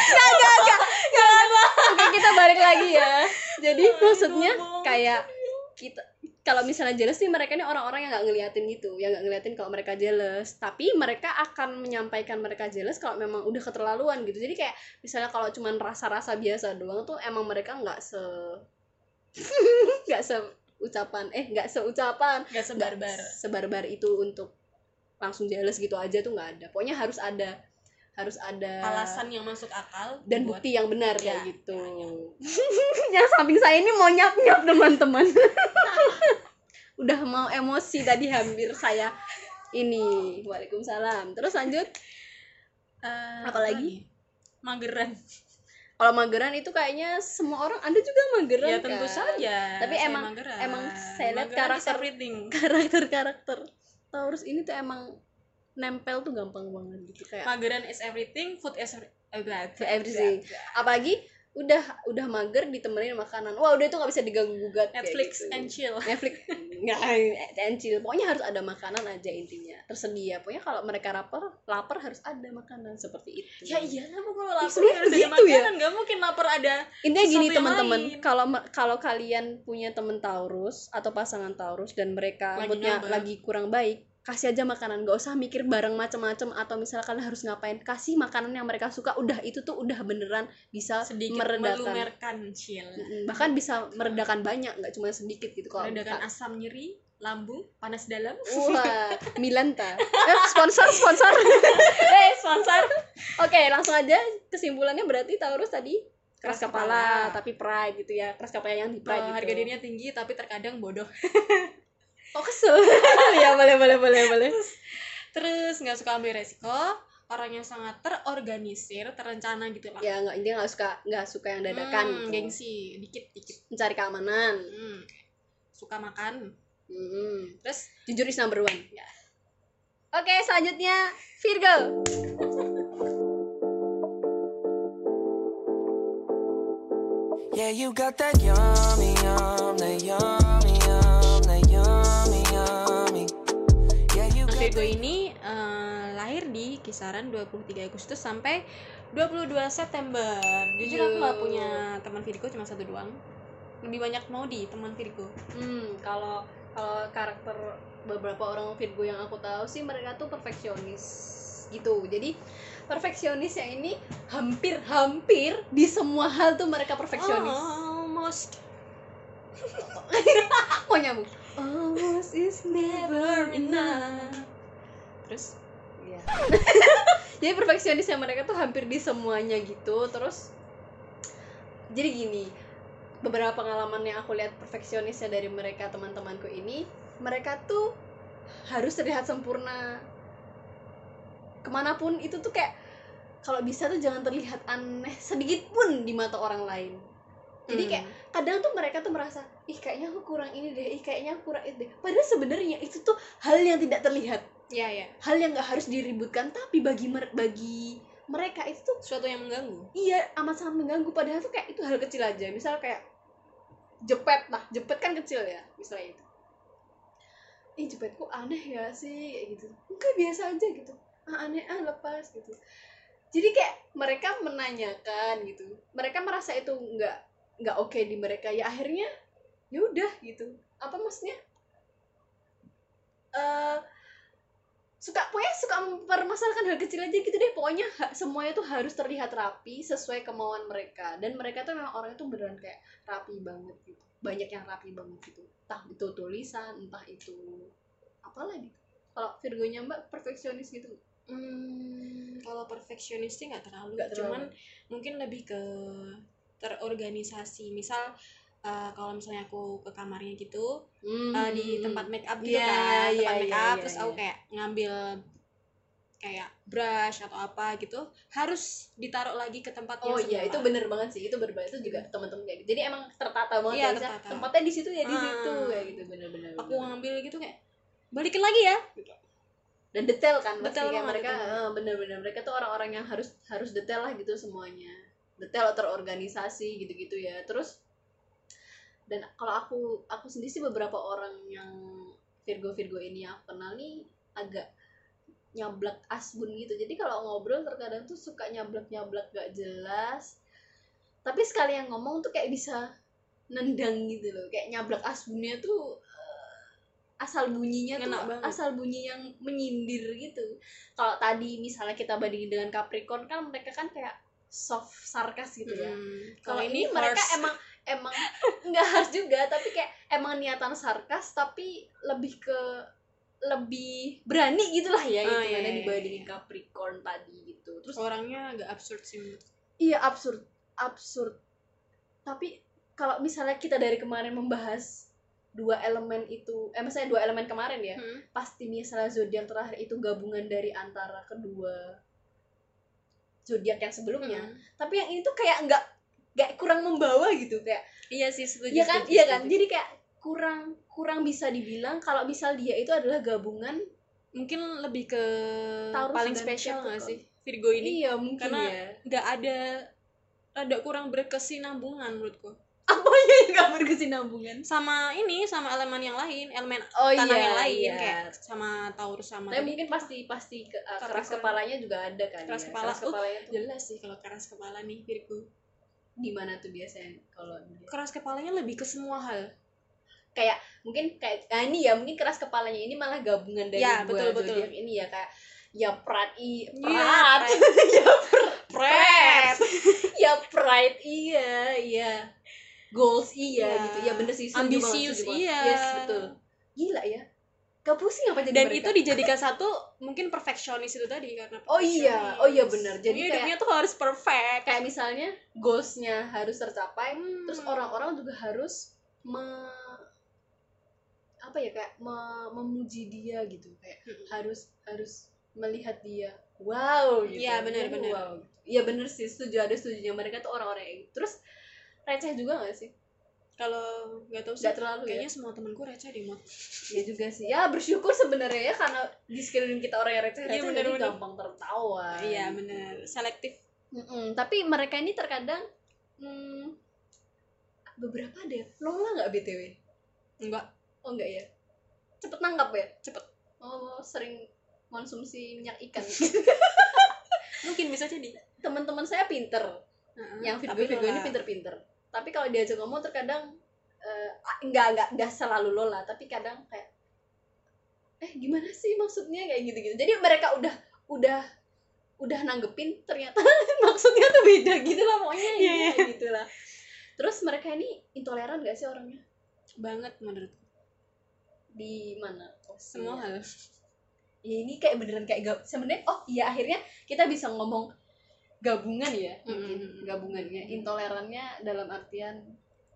nggak nggak nggak nggak oke kita balik lagi ya. Jadi maksudnya kayak kita kalau misalnya jealous sih mereka ini orang-orang yang nggak ngeliatin gitu yang nggak ngeliatin kalau mereka jealous. Tapi mereka akan menyampaikan mereka jealous kalau memang udah keterlaluan gitu. Jadi kayak misalnya kalau cuman rasa-rasa biasa doang tuh emang mereka nggak se *laughs* nggak se ucapan eh nggak seucapan. Gak sebarbar. sebarbar itu untuk langsung jealous gitu aja tuh nggak ada. Pokoknya harus ada harus ada alasan yang masuk akal dan buat- bukti yang benar Ya, kayak gitu. *laughs* yang samping saya ini mau nyap nyap teman-teman. *laughs* Udah mau emosi tadi hampir saya ini. Waalaikumsalam. Terus lanjut. Eh, Apa lagi? mageran. Kalau mageran itu kayaknya semua orang anda juga mageran ya tentu kan? saja. Tapi saya emang- mageran. emang saya lihat karakter- everything. *laughs* karakter karakter Taurus ini tuh emang nempel tuh gampang banget gitu kayak mageran is everything food is every- eh, everything. apalagi udah udah mager ditemenin makanan. Wah udah itu nggak bisa diganggu gugat kayak Netflix gitu. and chill. Netflix *laughs* nggak and chill. Pokoknya harus ada makanan aja intinya. Tersedia. Pokoknya kalau mereka lapar lapar harus ada makanan seperti itu. Ya iya lah kalau lapar sebenarnya harus ada gitu ya. makanan. Nggak mungkin lapar ada intinya gini teman-teman. kalau kalau kalian punya temen Taurus atau pasangan Taurus dan mereka Lagi moodnya lagi kurang baik kasih aja makanan. Gak usah mikir bareng macem-macem atau misalnya kalian harus ngapain. Kasih makanan yang mereka suka. Udah itu tuh udah beneran bisa sedikit meredakan. melumerkan bahkan bisa meredakan banyak nggak cuma sedikit gitu kalau meredakan asam nyeri lambung panas dalam. Wah, *laughs* Milanta. Eh, sponsor, sponsor. *laughs* eh sponsor. Oke, langsung aja. Kesimpulannya berarti Taurus tadi keras kepala, kepala. tapi pride gitu ya. Keras kepala yang di pride gitu. harga dirinya tinggi tapi terkadang bodoh *laughs* Oh, kesel. *laughs* ya, boleh, boleh, boleh, boleh. terus nggak suka ambil resiko orang yang sangat terorganisir terencana gitu lah Ya, nggak dia nggak suka nggak suka yang dadakan Hmm, gitu. gengsi dikit dikit Mencari keamanan. Hmm, suka makan Hmm. terus Jujur is number one. Ya. Oke, selanjutnya Virgo. Yeah, you got that yummy, yum, that yum, Virgo ini eh, lahir di kisaran 23 Agustus sampai 22 September. Jujur aku nggak Yo. punya teman Virgo cuma satu doang. lebih banyak mau di teman Virgo Hmm, kalau kalau karakter beberapa orang Virgo yang aku tahu sih mereka tuh perfeksionis gitu. Jadi perfeksionisnya ini hampir-hampir di semua hal tuh mereka perfeksionis. almost *laughs* Kok nyambung? Almost is never enough. Terus Iya. *laughs* jadi perfeksionisnya mereka tuh hampir di semuanya gitu. Terus jadi gini, beberapa pengalaman yang aku lihat perfeksionisnya dari mereka teman-temanku ini, mereka tuh harus terlihat sempurna. Ke mana pun itu tuh kayak kalau bisa tuh jangan terlihat aneh sedikit pun di mata orang lain. Jadi kayak kadang tuh mereka tuh merasa ih kayaknya aku kurang ini deh, ih kayaknya aku kurang itu deh. Padahal sebenarnya itu tuh hal yang tidak terlihat ya ya hal yang nggak harus diributkan tapi bagi mer- bagi mereka itu tuh suatu yang mengganggu. Iya amat sangat mengganggu. Padahal tuh kayak itu hal kecil aja. Misal kayak jepet. Nah jepet kan kecil ya misalnya itu ih jepetku aneh ya sih kayak gitu. Enggak biasa aja gitu. Ah aneh ah lepas gitu. Jadi kayak mereka menanyakan gitu. Mereka merasa itu nggak nggak oke di mereka. Ya akhirnya ya udah gitu. Apa maksudnya? Eh suka pokoknya suka mempermasalahkan hal kecil aja gitu deh. Pokoknya ha- semuanya tuh harus terlihat rapi sesuai kemauan mereka. Dan mereka tuh memang orangnya tuh beneran kayak rapi banget gitu. Banyak yang rapi banget gitu. Entah itu tulisan entah itu apa lagi. Kalau Virgonya mbak perfeksionis gitu. Hmm, kalau perfeksionis sih nggak terlalu, Nggak terlalu. cuman mungkin lebih ke terorganisasi. Misal eh, kalau misalnya aku ke kamarnya gitu, eh, di tempat make up gitu Iya, kan, iya, tempat iya, make up, iya, terus aku iya. kayak ngambil kayak brush atau apa gitu, harus ditaruh lagi ke tempatnya Oh iya itu bener banget sih itu banget itu juga teman-teman kayak gitu jadi emang tertata banget Iya, ya tertata. tempatnya di situ ya di Ah. situ kayak gitu bener-bener Aku bener. ngambil gitu kayak balikin lagi ya. dan detail kan pasti Detail kayak banget, mereka detail. eh, bener-bener mereka tuh orang-orang yang harus harus detail lah gitu semuanya detail terorganisasi gitu-gitu ya terus dan kalau aku aku sendiri sih beberapa orang yang Virgo Virgo ini yang aku kenal nih agak nyablak asbun gitu. Jadi kalau ngobrol terkadang tuh suka nyablak nyablak gak jelas. Tapi sekali yang ngomong tuh kayak bisa nendang gitu loh. Kayak nyablak asbunnya tuh eh, asal bunyinya Ngena tuh banget. asal bunyi yang menyindir gitu. Kalau tadi misalnya kita bandingin dengan Capricorn kan mereka kan kayak soft sarkas gitu ya. Hmm, kalau ini, ini mereka harsh. emang emang nggak harus juga tapi kayak emang niatan sarkas tapi lebih ke lebih berani gitulah ya Ah, gitu iya, iya, dibandingin iya. Capricorn tadi gitu terus orangnya agak absurd sih iya absurd absurd tapi kalau misalnya kita dari kemarin membahas dua elemen itu eh maksudnya dua elemen kemarin ya Hmm. pasti misalnya zodiak terakhir itu gabungan dari antara kedua zodiak yang sebelumnya Hmm. tapi yang ini tuh kayak nggak nggak kurang membawa gitu kayak Iya sih setuju. Iya kan, setuju, iya kan. setuju. Jadi kayak kurang kurang bisa dibilang kalau misal dia itu adalah gabungan. mungkin lebih ke Taurus paling spesial nggak Capricorn. sih Virgo ini Iya mungkin karena- ya. nggak ada ada kurang berkesinambungan menurutku Apanya yang nggak berkesinambungan? sama ini sama elemen yang lain elemen Oh tanah yang lain iya. kayak sama Taurus sama Tapi tadi. mungkin pasti pasti ke, uh, keras kepalanya juga ada kan. Keras ya. kepala. Keras Oh, kepalanya tuh jelas sih kalau keras kepala nih Virgo di mana tuh biasanya kalau keras kepalanya lebih ke semua hal. Kayak mungkin kayak nah ini ya mungkin keras kepalanya ini malah gabungan dari Ya, dua betul, betul. ini ya kayak ya pride i Iya, pride. *laughs* ya Pret. ya pride iya iya. Goals iya Iya. gitu. Ya bener sih Ambisius, iya. yes betul. Gila ya gak pusing apa jadi dan mereka? itu dijadikan satu mungkin perfeksionis itu tadi karena Oh iya, oh iya benar. Jadi jadi kayak- hidupnya tuh harus perfect kayak misalnya goalsnya harus tercapai Hmm. terus orang-orang juga harus me apa ya kayak me- memuji dia gitu kayak Hmm. harus harus melihat dia wow gitu Iya, benar, benar. wow iya bener sih setuju ada setujunya mereka tuh orang-orang yang gitu. terus receh juga gak sih kalau nggak tahu sih nggak terlalu kayaknya ya semua temenku receh deh mod ya juga sih. Ya bersyukur sebenarnya ya karena di sekeliling kita orang yang receh receh benar, jadi benar. gampang tertawa. Iya bener selektif. Mm-mm, tapi mereka ini terkadang hmm, beberapa ada ya? Lola nggak btw enggak oh enggak ya? Cepet nangkap ya? Cepet. oh sering konsumsi minyak ikan. *laughs* Mungkin bisa jadi. Teman-teman saya pinter. Yang Virgo Tapi Virgo ini pinter-pinter tapi kalau diajak ngomong terkadang eh, nggak nggak nggak selalu lola tapi kadang kayak eh gimana sih maksudnya? Kayak gitu gitu jadi mereka udah udah udah nanggepin ternyata *laughs* maksudnya tuh beda gitu lah pokoknya Iya, iya, iya. gitu lah. Terus mereka ini intoleran gak sih orangnya? Banget menurut di mana? Oh, semua iya. hal. Ya ini kayak beneran kayak gab sebenarnya oh iya akhirnya kita bisa ngomong gabungan ya mungkin gabungannya intolerannya dalam artian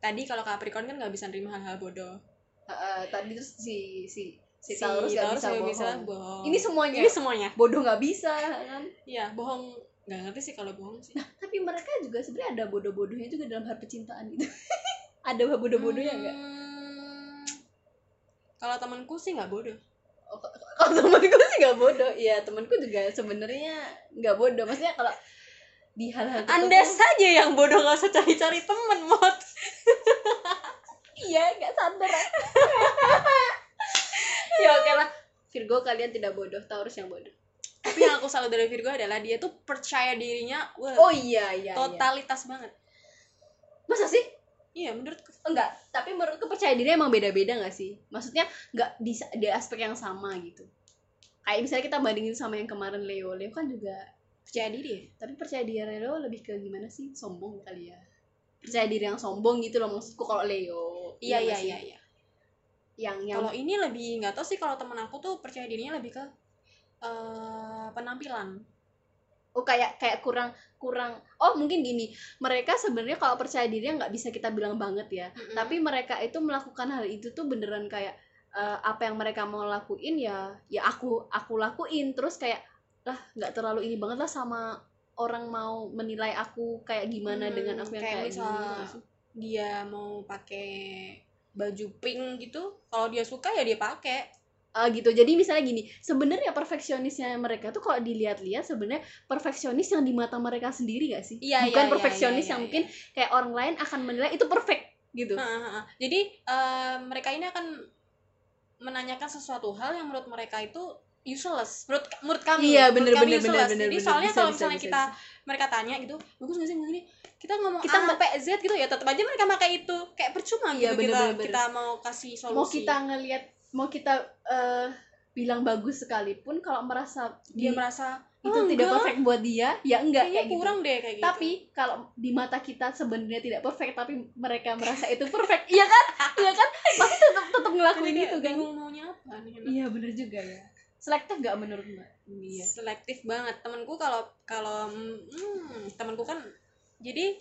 tadi kalau Capricorn kan nggak bisa nerima hal-hal bodoh. Eh, tadi tuh si si si, Si Taurus gak Taurus bisa, nggak bohong. bisa bohong. ini semuanya? Ini semuanya. Bodoh nggak bisa kan? Ya bohong. Nggak ngerti sih kalau bohong sih. Tapi mereka juga sebenarnya ada bodoh-bodohnya juga dalam hal percintaan gitu. *laughs* Ada bodoh-bodohnya enggak Hmm, kalau temanku sih nggak bodoh. Oh, *laughs* kalau temanku sih nggak bodoh. Iya temanku juga sebenarnya nggak bodoh. Maksudnya kalau di hal-hal anda saja yang bodoh nggak usah cari-cari temen mot. Iya nggak sadar *laughs* ya oke lah. Virgo kalian tidak bodoh. Taurus yang bodoh. Tapi yang aku salut dari Virgo adalah dia tuh percaya dirinya wah, oh iya iya iya. totalitas banget. Masa sih? Iya menurutku. Enggak tapi menurutku percaya diri emang beda-beda nggak sih? Maksudnya nggak di, di aspek yang sama gitu. Kayak misalnya kita bandingin sama yang kemarin Leo. Leo kan juga percaya diri. Tapi percaya diri Leo lebih ke gimana sih? Sombong kali ya. Percaya diri yang sombong gitu loh maksudku kalau Leo. Iya iya sih? iya iya. Yang yang kalau ini lebih nggak tahu sih kalau temen aku tuh percaya dirinya lebih ke eh, penampilan. Oh kayak kayak kurang kurang. Oh mungkin gini. Mereka sebenarnya kalau percaya diri nggak bisa kita bilang banget ya. Mm-mm. tapi mereka itu melakukan hal itu tuh beneran kayak eh, apa yang mereka mau lakuin ya ya aku aku lakuin. Terus kayak lah nggak terlalu ini banget lah sama orang mau menilai aku kayak gimana Hmm, dengan aku yang kayak kayak, gini misal- gitu dia mau pakai baju pink gitu kalau dia suka ya dia pakai. Ah, gitu. Jadi misalnya gini sebenarnya perfeksionisnya mereka tuh kalau dilihat-lihat sebenarnya perfeksionis yang di mata mereka sendiri gak sih? Iya, bukan iya, iya, perfeksionis iya, yang iya, mungkin kayak orang lain akan menilai itu perfect gitu. Heeh, heeh. jadi eh, mereka ini akan menanyakan sesuatu hal yang menurut mereka itu useless. Menurut menurut kami. Iya, menurut bener, kami bener, bener, useless. bener, jadi bener. soalnya Bisa, kalau bisa, misalnya bisa, kita bisa. mereka tanya gitu bagus nggak sih gini? Kita ngomong Kita A sampai Z gitu ya tetap aja mereka pakai itu kayak percuma Iya, gitu bener, kita bener, bener. kita mau kasih solusi. Mau kita ngelihat mau kita eh, bilang bagus sekalipun kalau merasa dia di- merasa itu "Ah, tidak enggak, perfect buat dia ya enggak kayaknya kayak gitu. kurang deh kayak gitu. Tapi kalau di mata kita sebenarnya tidak perfect tapi mereka *laughs* merasa itu perfect iya kan? Iya kan? Pasti tetap tetap ngelakuin Jadi itu kan? bingung maunya apa iya bener juga ya selektif gak menurut mbak iya selektif banget. Temanku kalau kalau hmm, temanku kan jadi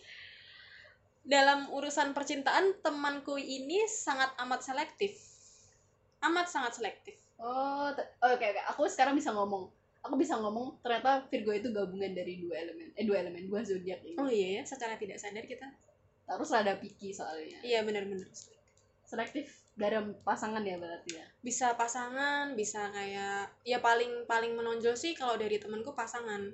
dalam urusan percintaan temanku ini sangat amat selektif. Amat sangat selektif. Oh oke oke. Aku sekarang bisa ngomong. Aku bisa ngomong ternyata Virgo itu gabungan dari dua elemen eh dua elemen dua zodiak ini. Oh iya ya secara tidak sadar kita terus rada picky soalnya. Iya benar-benar. Selektif dalam pasangan ya berarti ya? Bisa pasangan bisa kayak ya paling paling menonjol sih kalau dari temanku pasangan.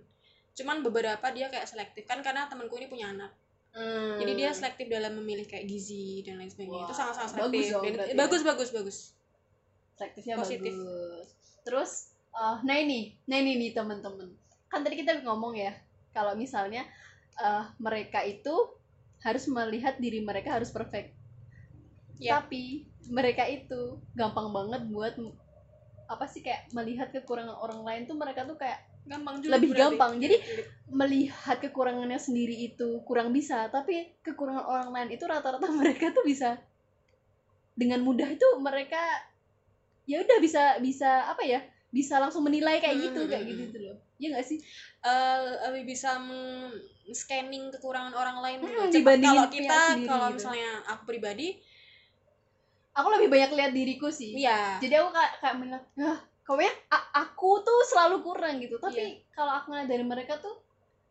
Cuman beberapa dia kayak selektif kan karena temanku ini punya anak. Hmm. jadi dia selektif dalam memilih kayak gizi dan lain sebagainya. Itu Wah, sangat sangat bagus selektif. dong Dan- berarti ya. bagus bagus bagus. Selektifnya Positif. bagus. Terus eh, nah ini nah ini nih teman-teman. Kan tadi kita ngomong ya kalau misalnya eh, mereka itu harus melihat diri mereka harus perfect. Ya. tapi mereka itu gampang banget buat apa sih kayak melihat kekurangan orang lain tuh mereka tuh kayak gampang juga Lebih berarti. gampang. Jadi, melihat kekurangannya sendiri itu kurang bisa tapi kekurangan orang lain itu rata-rata *laughs* mereka tuh bisa dengan mudah itu mereka ya udah bisa bisa apa ya bisa langsung menilai kayak Hmm, gitu hmm, kayak hmm, gitu tuh loh ya nggak sih Eh, lebih bisa scanning kekurangan orang lain gitu. Hmm, dibandingin kalau kita kalau gitu. misalnya aku pribadi aku lebih banyak lihat diriku sih. Iya. Jadi aku kayak kayak melihat ah pokoknya a- aku tuh selalu kurang gitu. Tapi Iya. kalau aku ngeliat dari mereka tuh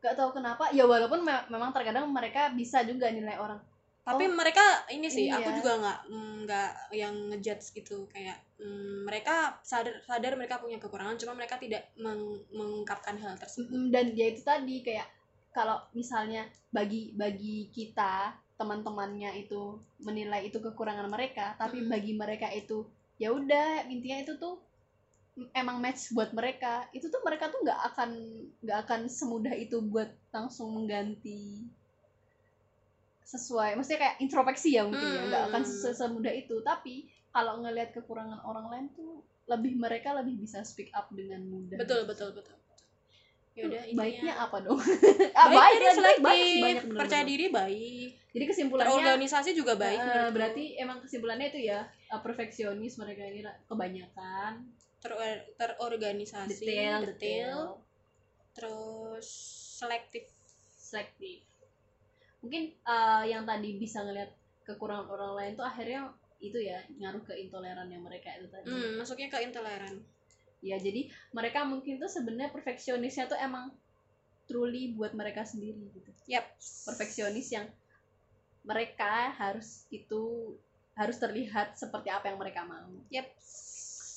gak tahu kenapa ya walaupun me- memang terkadang mereka bisa juga nilai orang. Tapi Oh, mereka ini sih aku iya. juga nggak mm, nggak yang ngejudge gitu. Kayak mm, mereka sadar sadar mereka punya kekurangan cuma mereka tidak meng- mengungkapkan hal tersebut. Dan ya itu tadi kayak kalau misalnya bagi bagi kita teman-temannya itu menilai itu kekurangan mereka tapi Mm. bagi mereka itu ya udah intinya itu tuh emang match buat mereka itu tuh mereka tuh nggak akan nggak akan semudah itu buat langsung mengganti sesuai maksudnya kayak introspeksi ya mungkin ya nggak akan Hmm. se- semudah itu tapi kalau ngelihat kekurangan orang lain tuh lebih mereka lebih bisa speak up dengan mudah betul betul betul ya udah baiknya apa dong? *laughs* Ah, baik, baik, baik, baik banyak bener-bener. percaya diri baik. Jadi kesimpulannya terorganisasi juga baik menurutku. berarti emang kesimpulannya itu ya eh, perfeksionis mereka ini kebanyakan. Ter- terorganisasi detail detail, detail. Terus selektif. Selektif. Mungkin eh, yang tadi bisa ngelihat kekurangan orang lain tuh akhirnya itu ya ngaruh ke intolerannya mereka itu tadi. Hmm, masuknya ke intoleran ya jadi mereka mungkin tuh sebenarnya perfeksionisnya tuh emang truly buat mereka sendiri gitu. Yap. Perfeksionis yang mereka harus itu harus terlihat seperti apa yang mereka mau. Yap.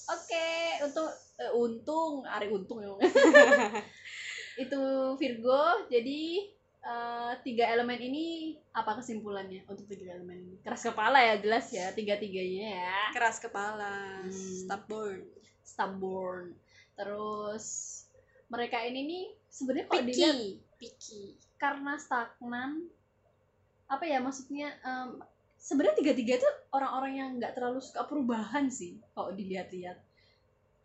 Oke untuk eh, untung Ari untung ya *laughs* itu Virgo jadi eh, tiga elemen ini apa kesimpulannya untuk tiga elemen ini? Keras kepala ya jelas ya tiga tiganya ya. Keras kepala. Hmm. stubborn stubborn. Terus mereka ini nih sebenarnya kalau dilihat picky. Karena stagnan apa ya maksudnya em, sebenarnya tiga tiga itu orang-orang yang nggak terlalu suka perubahan sih kalau dilihat-lihat.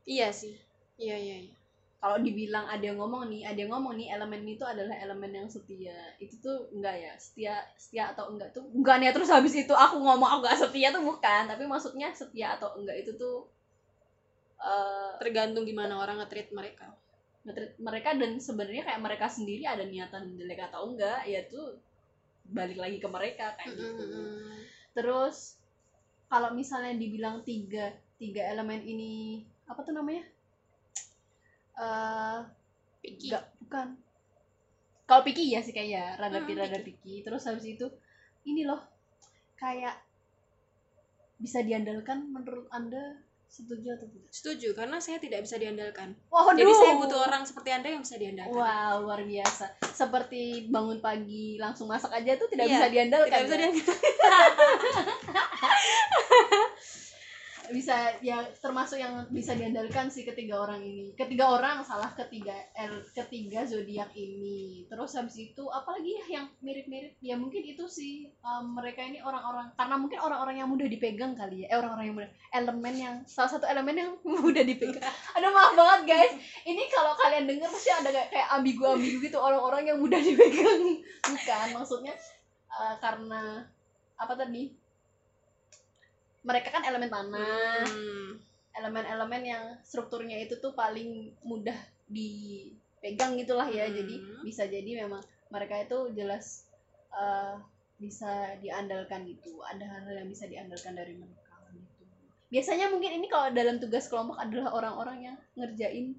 Iya sih. Iya iya iya. Kalau dibilang ada yang ngomong nih ada yang ngomong nih elemen itu adalah elemen yang setia. Itu tuh enggak ya setia setia atau enggak tuh bukannya terus habis itu aku ngomong aku nggak setia tuh bukan tapi maksudnya setia atau enggak itu tuh eh tergantung gimana orang nge-treat mereka. nge-treat mereka dan sebenarnya kayak mereka sendiri ada niatan jelek atau enggak ya tuh balik lagi ke mereka kayak gitu. Mm-mm. terus kalau misalnya dibilang tiga tiga elemen ini apa tuh namanya? Eh picky. enggak bukan. Kalau picky ya sih kayak ya rada Hmm, rada picky. Terus habis itu ini loh kayak bisa diandalkan menurut anda setuju atau tidak setuju karena saya tidak bisa diandalkan Waduh. jadi saya butuh orang seperti anda yang bisa diandalkan Wow, luar biasa. Seperti bangun pagi langsung masak aja tuh tidak Iya, bisa diandalkan. tidak bisa ya? diandalkan *laughs* bisa ya termasuk yang bisa diandalkan sih ketiga orang ini. Ketiga orang salah ketiga el ketiga zodiak ini. Terus habis itu apalagi ya yang mirip-mirip ya mungkin itu sih um, mereka ini orang-orang karena mungkin orang-orang yang mudah dipegang kali ya. Eh orang-orang yang mudah elemen yang salah satu elemen yang *laughs* mudah dipegang. Aduh maaf banget guys. Ini kalau kalian dengar pasti ada kayak, kayak ambigu-ambigu gitu orang-orang yang mudah dipegang. Bukan maksudnya uh, karena apa tadi? Mereka kan elemen tanah Hmm. elemen-elemen yang strukturnya itu tuh paling mudah dipegang gitulah ya. Hmm. jadi bisa jadi memang mereka itu jelas eh, bisa diandalkan gitu. Ada hal-hal yang bisa diandalkan dari mereka gitu. Biasanya mungkin ini kalau dalam tugas kelompok adalah orang-orang yang ngerjain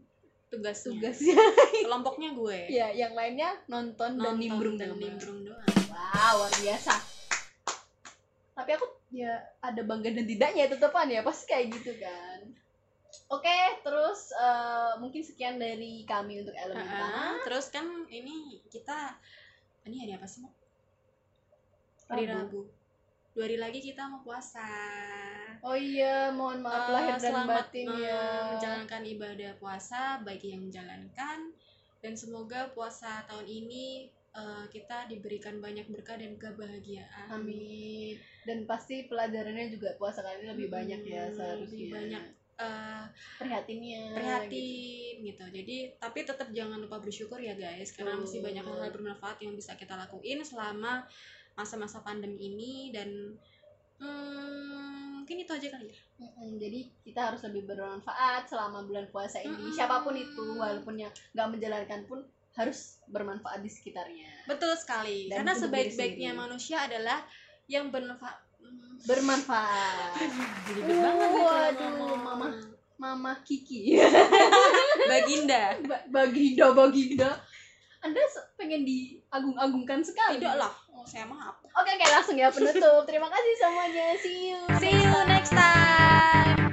tugasnya. tugasnya. *laughs* Kelompoknya gue. Ya yang lainnya nonton, dan Nonton nimbrung dan doang. nimbrung doang. Wow luar biasa. Tapi aku ya ada bangga dan tidaknya tetepan ya pasti kayak gitu kan oke terus eh, mungkin sekian dari kami untuk elemen Ha-ha. tanah terus kan ini kita ini hari apa sih Mo? hari Rabu. Dua hari lagi kita mau puasa oh iya mohon maaf Eh, lahir dan selamat batin eh, ya menjalankan ibadah puasa bagi yang menjalankan dan semoga puasa tahun ini eh, kita diberikan banyak berkah dan kebahagiaan amin dan pasti pelajarannya juga puasa kali ini lebih banyak ya Hmm, seharusnya lebih banyak eh, prihatinnya gitu. prihatin gitu. Jadi tapi tetap jangan lupa bersyukur ya guys karena masih banyak hal-hal bermanfaat yang bisa kita lakuin selama masa-masa pandemi ini dan hmm, mungkin itu aja kali ya. Mm-mm, jadi kita harus lebih bermanfaat selama bulan puasa ini Mm-mm. siapa pun itu walaupun yang nggak menjalankan pun harus bermanfaat di sekitarnya Betul sekali. Dan karena sebaik-baiknya manusia adalah yang bermanfaat. Bermanfaat *laughs* Jadi banget Waduh, mama. Mama Kiki *laughs* Baginda. Ba- Baginda Baginda Anda pengen diagung-agungkan sekali Tidak lah. Saya maaf. Oke oke langsung ya penutup Terima kasih semuanya See you See you next time.